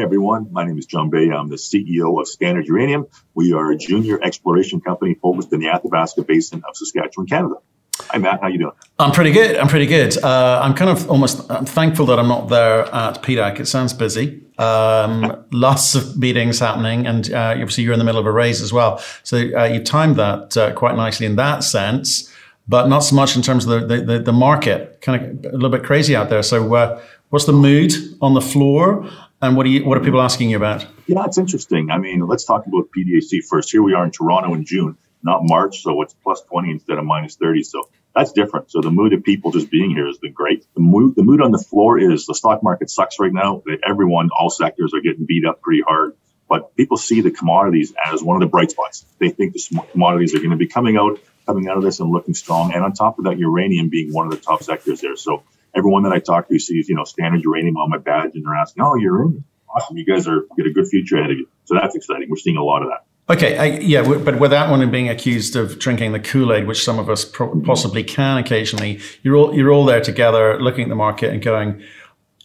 Hi, everyone. My name is Jon Bey. I'm the CEO of Standard Uranium. We are a junior exploration company focused in the Athabasca Basin of Saskatchewan, Canada. Hi, Matt. How you doing? I'm pretty good. I'm pretty good. Uh, I'm kind of almost I'm thankful that I'm not there at PDAC. It sounds busy. Um, lots of meetings happening, and uh, obviously you're in the middle of a race as well. So uh, you timed that uh, quite nicely in that sense, but not so much in terms of the, the, the market. Kind of a little bit crazy out there. So uh, what's the mood on the floor? And what are you? What are people asking you about? Yeah, it's interesting. I mean, let's talk about PDAC first. Here we are in Toronto in June, not March, so it's plus 20 instead of minus 30. So that's different. So the mood of people just being here has been great. The mood, the mood on the floor is the stock market sucks right now. Everyone, all sectors are getting beat up pretty hard. But people see the commodities as one of the bright spots. They think the commodities are going to be coming out, coming out of this and looking strong. And on top of that, uranium being one of the top sectors there. So everyone that I talk to sees, you know, standard uranium on my badge and they're asking, oh, you're in. Awesome. You guys are get a good future ahead of you. So that's exciting. We're seeing a lot of that. Okay, I, yeah, but without one being accused of drinking the Kool Aid, which some of us pro- possibly can occasionally, you're all you're all there together, looking at the market and going,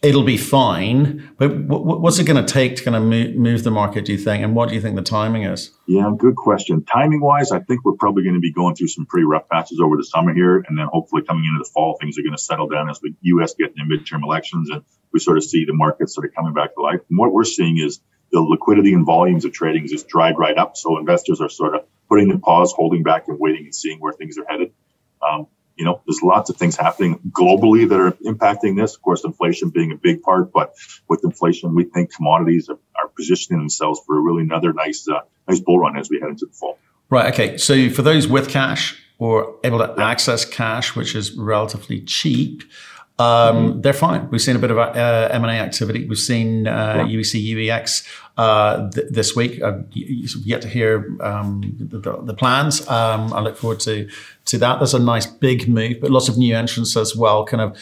it'll be fine. But what's it going to take to kind of move, the market, do you think? And what do you think the timing is? Yeah, good question. Timing wise, I think we're probably going to be going through some pretty rough patches over the summer here. And then hopefully coming into the fall, things are going to settle down as the U.S. get in midterm elections and we sort of see the market sort of coming back to life. And what we're seeing is the liquidity and volumes of trading has just dried right up. So investors are sort of putting the pause, holding back and waiting and seeing where things are headed. Um, you know, there's lots of things happening globally that are impacting this. Of course, inflation being a big part, but with inflation, we think commodities are, are positioning themselves for a really another nice, uh, nice bull run as we head into the fall. Right. Okay. So for those with cash or able to access cash, which is relatively cheap, um, they're fine. We've seen a bit of uh, M&A activity. We've seen uh, yeah. UEC, UEX uh, th- this week. I've yet to hear um, the, the, plans. Um, I look forward to to that. There's a nice big move, but lots of new entrants as well. Kind of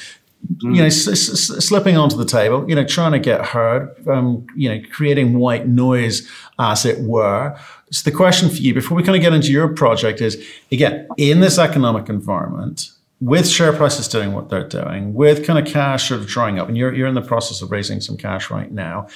you know, s- s- slipping onto the table, you know, trying to get heard, um, you know, creating white noise, as it were. So the question for you, before we kind of get into your project, is again in this economic environment, with share prices doing what they're doing, with kind of cash sort of drying up, and you're you're in the process of raising some cash right now.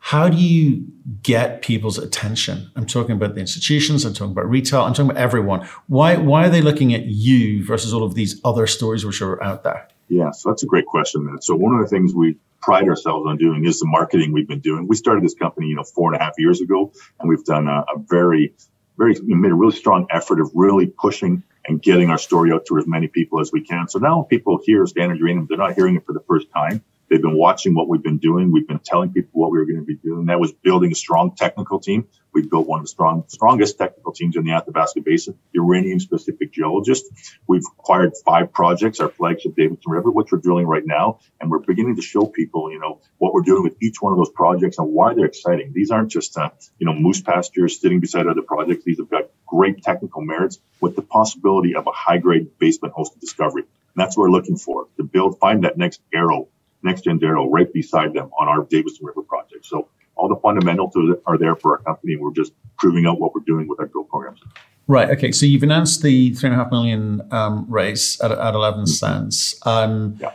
How do you get people's attention? I'm talking about the institutions, I'm talking about retail, I'm talking about everyone. Why, why are they looking at you versus all of these other stories which are out there? Yeah, so that's a great question. So one of the things we pride ourselves on doing is the marketing we've been doing. We started this company, you know, four and a half years ago, and we've done a, a very, very, made a really strong effort of really pushing and getting our story out to as many people as we can. So now people hear Standard Uranium, they're not hearing it for the first time. They've been watching what we've been doing. We've been telling people what we were going to be doing. That was building a strong technical team. We've built one of the strong, strongest technical teams in the Athabasca Basin, uranium specific geologists. We've acquired five projects, our flagship Davidson River, which we're drilling right now. And we're beginning to show people, you know, what we're doing with each one of those projects and why they're exciting. These aren't just, uh, you know, moose pastures sitting beside other projects. These have got great technical merits with the possibility of a high grade basement hosted discovery. And that's what we're looking for to build, find that next arrow NextGen Arrow right beside them on our Davidson River project. So all the fundamentals are there for our company, and we're just proving out what we're doing with our drill programs. Right. Okay. So you've announced the three and a half million um, raise at, at 11 mm-hmm. cents. Um, yeah.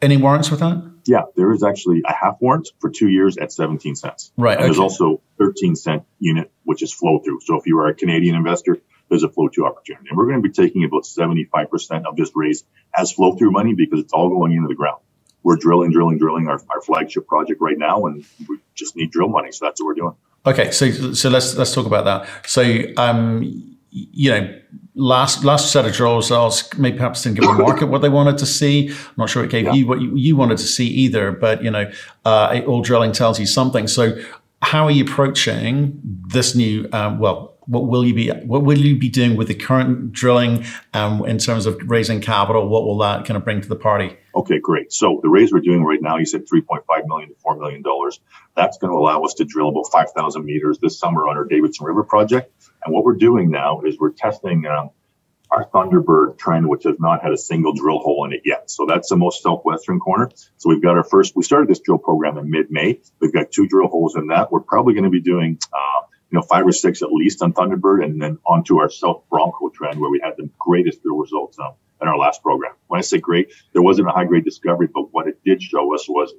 Any warrants with that? Yeah, there is actually a half warrant for two years at 17 cents. Right. And okay. there's also 13 cent unit, which is flow through. So if you are a Canadian investor, there's a flow through opportunity. And we're going to be taking about 75% of this raise as flow through money because it's all going into the ground we're drilling, drilling, drilling our, our flagship project right now, and we just need drill money. So that's what we're doing. Okay, so so let's let's talk about that. So um, you know, last last set of drill results maybe perhaps didn't give the market what they wanted to see. I'm not sure it gave yeah. you what you, you, wanted to see either, but you know, uh, all drilling tells you something. So how are you approaching this new um, well what will you be what will you be doing with the current drilling um, in terms of raising capital? What will that kind of bring to the party? Okay, great. So the raise we're doing right now, you said 3.5 million to 4 million dollars. That's going to allow us to drill about 5,000 meters this summer on our Davidson River project. And what we're doing now is we're testing um, our Thunderbird trend, which has not had a single drill hole in it yet. So that's the most southwestern corner. So we've got our first. We started this drill program in mid-May. We've got two drill holes in that. We're probably going to be doing. Uh, you know, five or six at least on Thunderbird, and then onto our South Bronco trend where we had the greatest drill results um, in our last program. When I say great, there wasn't a high grade discovery, but what it did show us was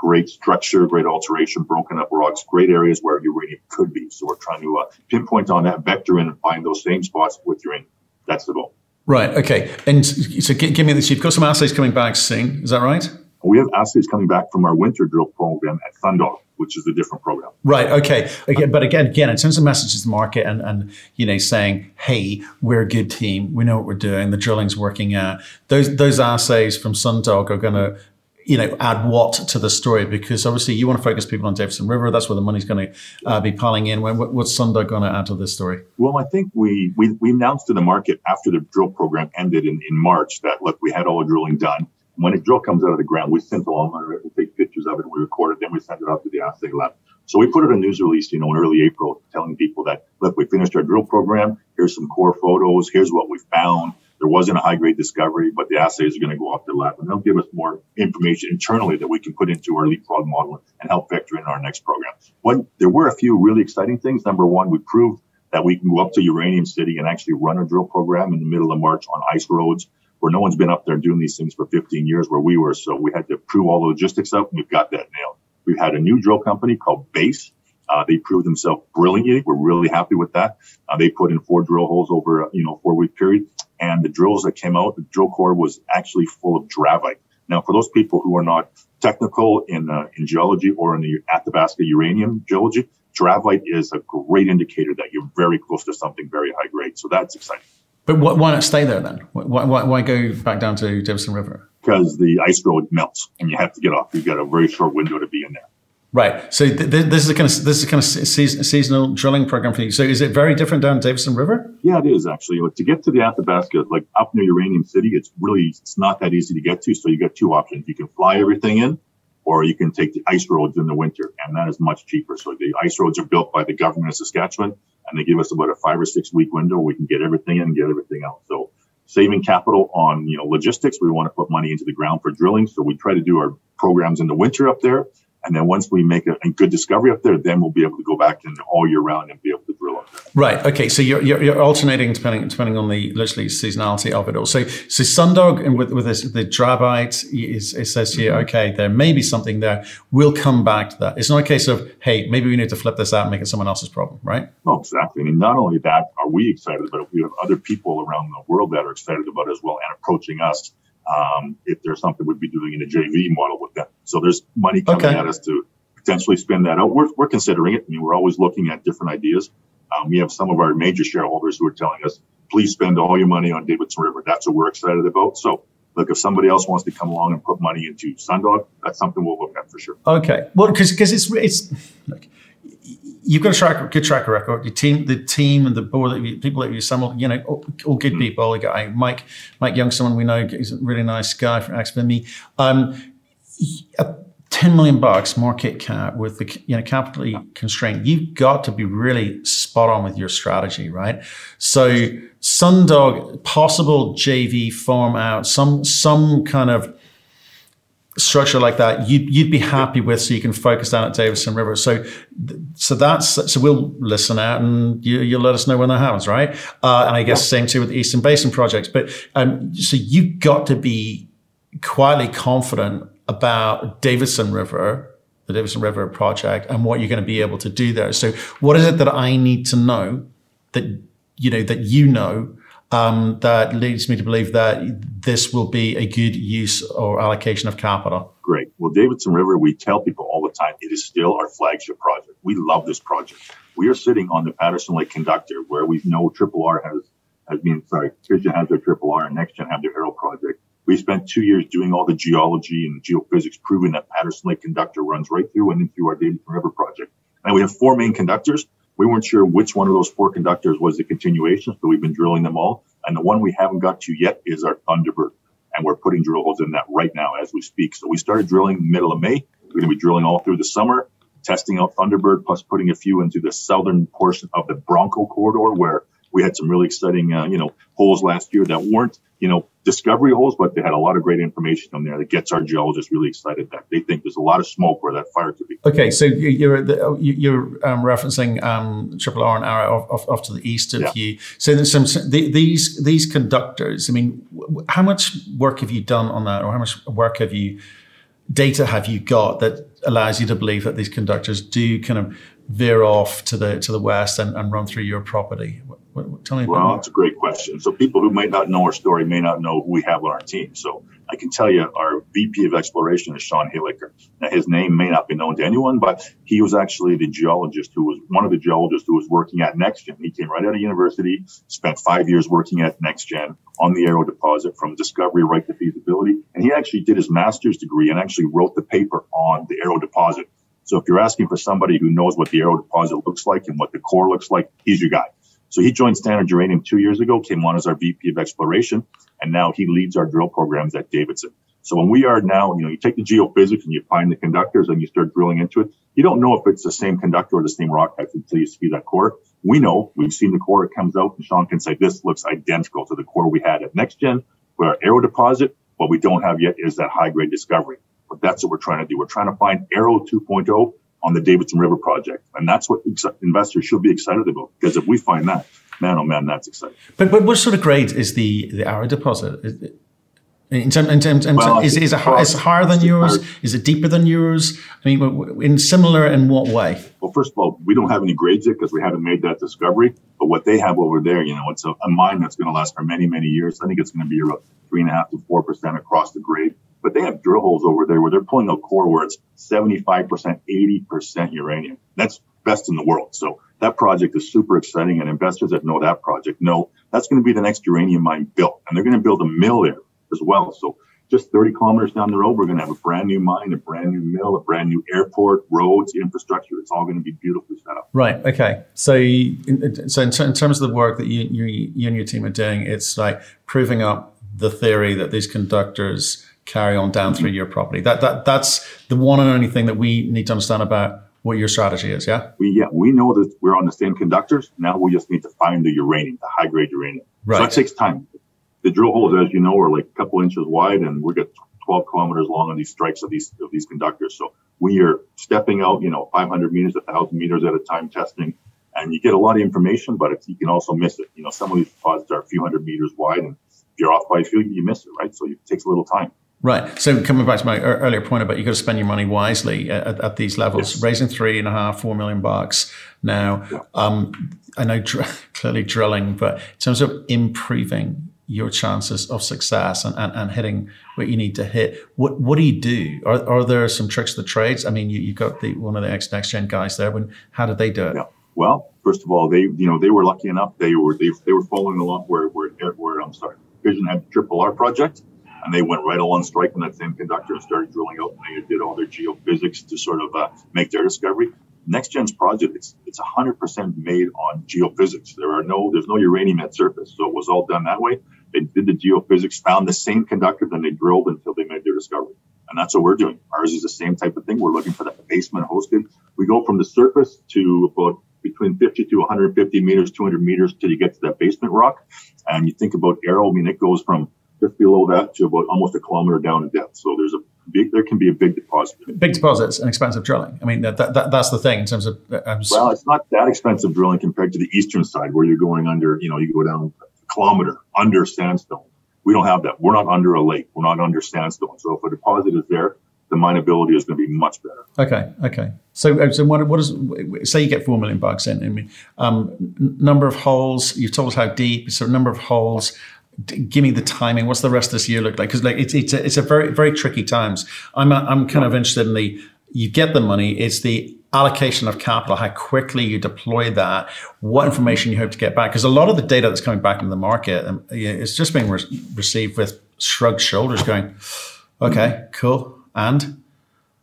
great structure, great alteration, broken up rocks, great areas where uranium could be. So we're trying to uh, pinpoint on that vector in and find those same spots with uranium. That's the goal. Right. Okay. And so give me this. You've got some assays coming back soon. Is that right? We have assays coming back from our winter drill program at Sundog, which is a different program. Right. Okay. Again, but again, again, in terms of messages to the market and, and you know saying, hey, we're a good team, we know what we're doing, the drilling's working out. Those those assays from Sundog are going to you know, add what to the story? Because obviously you want to focus people on Davidson River. That's where the money's going to uh, be piling in. what's Sundog going to add to this story? Well, I think we, we, we announced to the market after the drill program ended in, in March that, look, we had all the drilling done. When a drill comes out of the ground, we sent along it, we take pictures of it, we record it, then we send it out to the assay lab. So we put out a news release, you know, in early April telling people that, look, we finished our drill program. Here's some core photos. Here's what we found. There wasn't a high grade discovery, but the assays are going to go off the lab and they'll give us more information internally that we can put into our leapfrog model and help vector in our next program. One, there were a few really exciting things. Number one, we proved that we can go up to Uranium City and actually run a drill program in the middle of March on ice roads where no one's been up there doing these things for 15 years where we were. So we had to prove all the logistics up and we've got that nailed. We've had a new drill company called Base. Uh, they proved themselves brilliantly. We're really happy with that. Uh, they put in four drill holes over, you know, four week period and the drills that came out, the drill core was actually full of dravite. Now, for those people who are not technical in uh, in geology or in the Athabasca uranium geology, dravite is a great indicator that you're very close to something very high grade. So that's exciting. But why not stay there then? Why, why, why go back down to Davidson River? Because the ice road melts and you have to get off. You've got a very short window to be in there. Right. So th- th- this is a kind of this is a kind of se- seasonal drilling program for you. So is it very different down Davidson River? Yeah, it is actually. To get to the Athabasca, like up near Uranium City, it's really it's not that easy to get to. So you got two options: you can fly everything in, or you can take the ice roads in the winter, and that is much cheaper. So the ice roads are built by the government of Saskatchewan, and they give us about a five or six week window. Where we can get everything in and get everything out. So saving capital on you know logistics, we want to put money into the ground for drilling. So we try to do our programs in the winter up there and then once we make a, a, good discovery up there, then we'll be able to go back in all year round and be able to drill up there. Right. Okay. So you're, you're, you're alternating depending depending on the literally seasonality of it all. So so Sundog and with with this, the dravite is, it says here, mm-hmm. okay, there may be something there. We'll come back to that. It's not a case of hey, maybe we need to flip this out and make it someone else's problem, right? Oh, exactly. I mean, not only that are we excited but we have other people around the world that are excited about it as well and approaching us um, if there's something we'd be doing in a JV model with them. So there's money coming okay. at us to potentially spin that out. We're, we're considering it. I mean, we're always looking at different ideas. Um, we have some of our major shareholders who are telling us, please spend all your money on Davidson River. That's what we're excited about. So look, if somebody else wants to come along and put money into Sundog, that's something we'll look at for sure. Okay. Well, because because it's it's like you've got a track good track record. Your team, the team, and the board, that you, people that you assemble, you know, all, all good mm people. Like Mike, Mike Young, someone we know, he's a really nice guy from XBME. Um, ten million bucks market cap with the you know capitally constrained. You've got to be really spot on with your strategy, right? So Sundog, possible JV form out, some some kind of structure like that you'd, you'd be happy with so you can focus down at Davidson River. So, so that's, so we'll listen out and you, you'll let us know when that happens, right? Uh, and I guess yeah. same too with the Eastern Basin projects. But, um, so you've got to be quietly confident about Davidson River, the Davidson River project and what you're going to be able to do there. So what is it that I need to know that, you know, that you know um, that leads me to believe that this will be a good use or allocation of capital. Great. Well, Davidson River, we tell people all the time, it is still our flagship project. We love this project. We are sitting on the Patterson Lake conductor where we know Triple R has, has been, sorry, Fission has their Triple R and NextGen have their Arrow project. We spent two years doing all the geology and geophysics, proving that Patterson Lake conductor runs right through and into our Davidson River project. And we have four main conductors. We weren't sure which one of those four conductors was the continuation, so we've been drilling them all. And the one we haven't got to yet is our Thunderbird. And we're putting drill holes in that right now as we speak. So we started drilling middle of May. We're going to be drilling all through the summer, testing out Thunderbird, plus putting a few into the southern portion of the Bronco corridor where we had some really exciting, uh, you know, holes last year that weren't, you know, discovery holes, but they had a lot of great information on there that gets our geologists really excited that they think there's a lot of smoke where that fire could be. Okay, so you're you're um, referencing um, Triple R and Arrow off, off, to the east of yeah. you. So there's some these these conductors. I mean, how much work have you done on that, or how much work have you? data have you got that allows you to believe that these conductors do kind of veer off to the to the west and, and run through your property? What, what, tell me. Well, that's a great question. So people who might not know our story may not know who we have on our team. So I can tell you our VP of exploration is Sean Hillacre. Now his name may not be known to anyone, but he was actually the geologist who was one of the geologists who was working at NextGen. He came right out of university, spent five years working at NextGen on the Arrow deposit from discovery right to feasibility. And he actually did his master's degree and actually wrote the paper on the Arrow deposit. So if you're asking for somebody who knows what the Arrow deposit looks like and what the core looks like, he's your guy. So he joined Standard Uranium two years ago, came on as our VP of exploration, and now he leads our drill programs at Davidson. So when we are now, you know, you take the geophysics and you find the conductors and you start drilling into it, you don't know if it's the same conductor or the same rock type until you see that core. We know, we've seen the core, it comes out, and Sean can say this looks identical to the core we had at NextGen with our Arrow deposit. What we don't have yet is that high grade discovery. But that's what we're trying to do. We're trying to find Arrow 2.0 on the Davidson River project. And that's what ex- investors should be excited about because if we find that, man, oh man, that's exciting. But, but what sort of grade is the, the Arrow deposit? In terms, in terms, in well, is, is, it, is it higher than yours? Is it deeper than yours? I mean, in similar in what way? Well, first of all, we don't have any grades yet because we haven't made that discovery. But what they have over there, you know, it's a, a mine that's going to last for many, many years. I think it's going to be about three and a half to four percent across the grade. But they have drill holes over there where they're pulling a core where it's 75%, 80% uranium. That's best in the world. So that project is super exciting and investors that know that project know that's going to be the next uranium mine built and they're going to build a mill there as well. So just 30 kilometers down the road, we're going to have a brand new mine, a brand new mill, a brand new airport, roads, infrastructure. It's all going to be beautifully set up. Right. Okay. So, so in, in terms of the work that you, you, you and your team are doing, it's like proving up the theory that these conductors carry on down through your property. That that that's the one and only thing that we need to understand about what your strategy is. Yeah. We yeah we know that we're on the same conductors. Now we just need to find the uranium, the high grade uranium. Right. So that takes time. The drill holes, as you know, are like a couple inches wide, and we get 12 kilometers long on these strikes of these of these conductors. So we are stepping out, you know, 500 meters, 1,000 meters at a time testing, and you get a lot of information, but you can also miss it. You know, some of these deposits are a few hundred meters wide, and if you're off by a few, you miss it, right? So it takes a little time. Right. So coming back to my earlier point about you've got to spend your money wisely at, at these levels, yes. raising three and a half, four million bucks now. Um, I know dr- clearly drilling, but in terms of improving your chances of success and, and, and, hitting what you need to hit, what what do you do? Are, are there some tricks of the trades? I mean, you, you got the one of the ex NextGen guys there. When how did they do it? Yeah. Well, first of all, they you know they were lucky enough. They were they, they were following along where where where I'm sorry, Fission had the Triple R project and they went right along strike on that same conductor and started drilling out. And they did all their geophysics to sort of uh, make their discovery. NextGen's project, it's it's 100% made on geophysics. There are no, there's no uranium at surface, so it was all done that way. They did the geophysics, found the same conductor, then they drilled until they made their discovery. And that's what we're doing. Ours is the same type of thing. We're looking for that basement hosted. We go from the surface to about between 50 to 150 meters, 200 meters till you get to that basement rock. And you think about Arrow, I mean, it goes from just below that to about almost a kilometer down in depth. So there's a big, there can be a big deposit. Big deposits and expensive drilling. I mean, that, that that's the thing in terms of. Uh, well, it's not that expensive drilling compared to the eastern side where you're going under, you know, you go down a kilometer under sandstone. We don't have that. We're not under a lake. We're not under sandstone. So if a deposit is there, the mineability is going to be much better. Okay, okay. So, uh, so what, what is? Say you get four million bucks in. I mean, um, number of holes. You've told us how deep. So, number of holes give me the timing. What's the rest of this year look like? Because like it's it's a, it's a very very tricky times. I'm a, I'm kind of interested in the you get the money. It's the allocation of capital, how quickly you deploy that, what information you hope to get back. Because a lot of the data that's coming back into the market, um, it's just being re- received with shrugged shoulders, going, okay, cool, and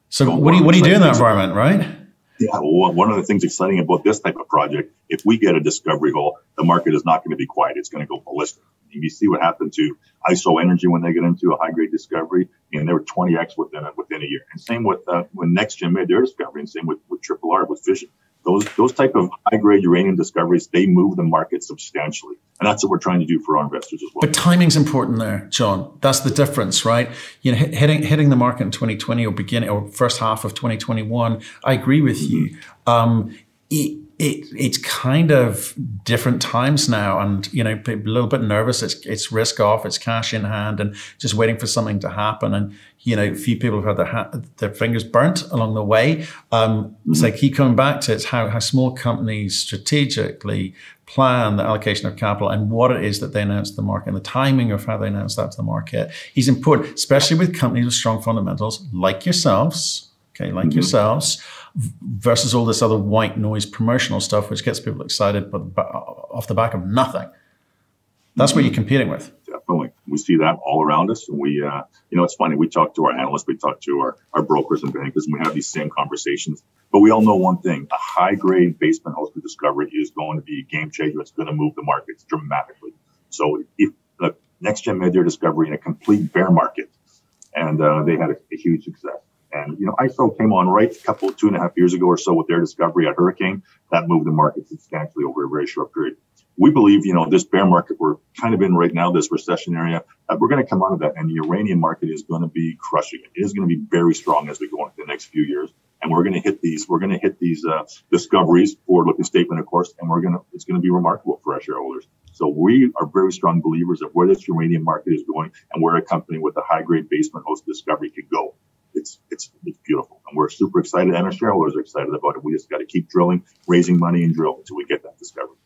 so what do you what do you do in that environment, right? Yeah, well, one of the things exciting about this type of project, if we get a discovery hole, the market is not going to be quiet. It's going to go ballistic. You see what happened to IsoEnergy when they get into a high grade discovery, and they were 20x within a, within a year. And same with uh, when NextGen made their discovery, and same with, with Triple R with Fission. Those those type of high grade uranium discoveries, they move the market substantially, and that's what we're trying to do for our investors as well. But timing's important there, John. That's the difference, right? You know, hitting hitting the market in 2020 or beginning or first half of 2021. I agree with mm-hmm. you. Um, it, it, it's kind of different times now and you know a little bit nervous it's it's risk off it's cash in hand and just waiting for something to happen and you know a few people have had their, ha- their fingers burnt along the way um, mm-hmm. so keep coming back to it's how, how small companies strategically plan the allocation of capital and what it is that they announce to the market and the timing of how they announce that to the market is important especially with companies with strong fundamentals like yourselves okay like mm-hmm. yourselves versus all this other white noise promotional stuff, which gets people excited, but off the back of nothing. That's what you're competing with. Definitely. We see that all around us. And we, uh, you know, it's funny. We talk to our analysts, we talk to our, our brokers and bankers, and we have these same conversations. But we all know one thing a high grade basement hosted discovery is going to be a game changer. It's going to move the markets dramatically. So if the NextGen made their discovery in a complete bear market, and uh, they had a, a huge success. And, you know, ISO came on right a couple, two and a half years ago or so with their discovery at Hurricane. That moved the market substantially over a very short period. We believe, you know, this bear market we're kind of in right now, this recession area, uh, we're going to come out of that and the uranium market is going to be crushing it. Is going to be very strong as we go into the next few years. And we're going to hit these, we're going to hit these, uh, discoveries, forward looking statement, of course, and we're going to, it's going to be remarkable for our shareholders. So we are very strong believers of where this uranium market is going and where a company with a high grade basement host discovery could go it's it's it's beautiful, and we're super excited, and our shareholders are excited about it. We just got to keep drilling, raising money, and drill until we get that discovery.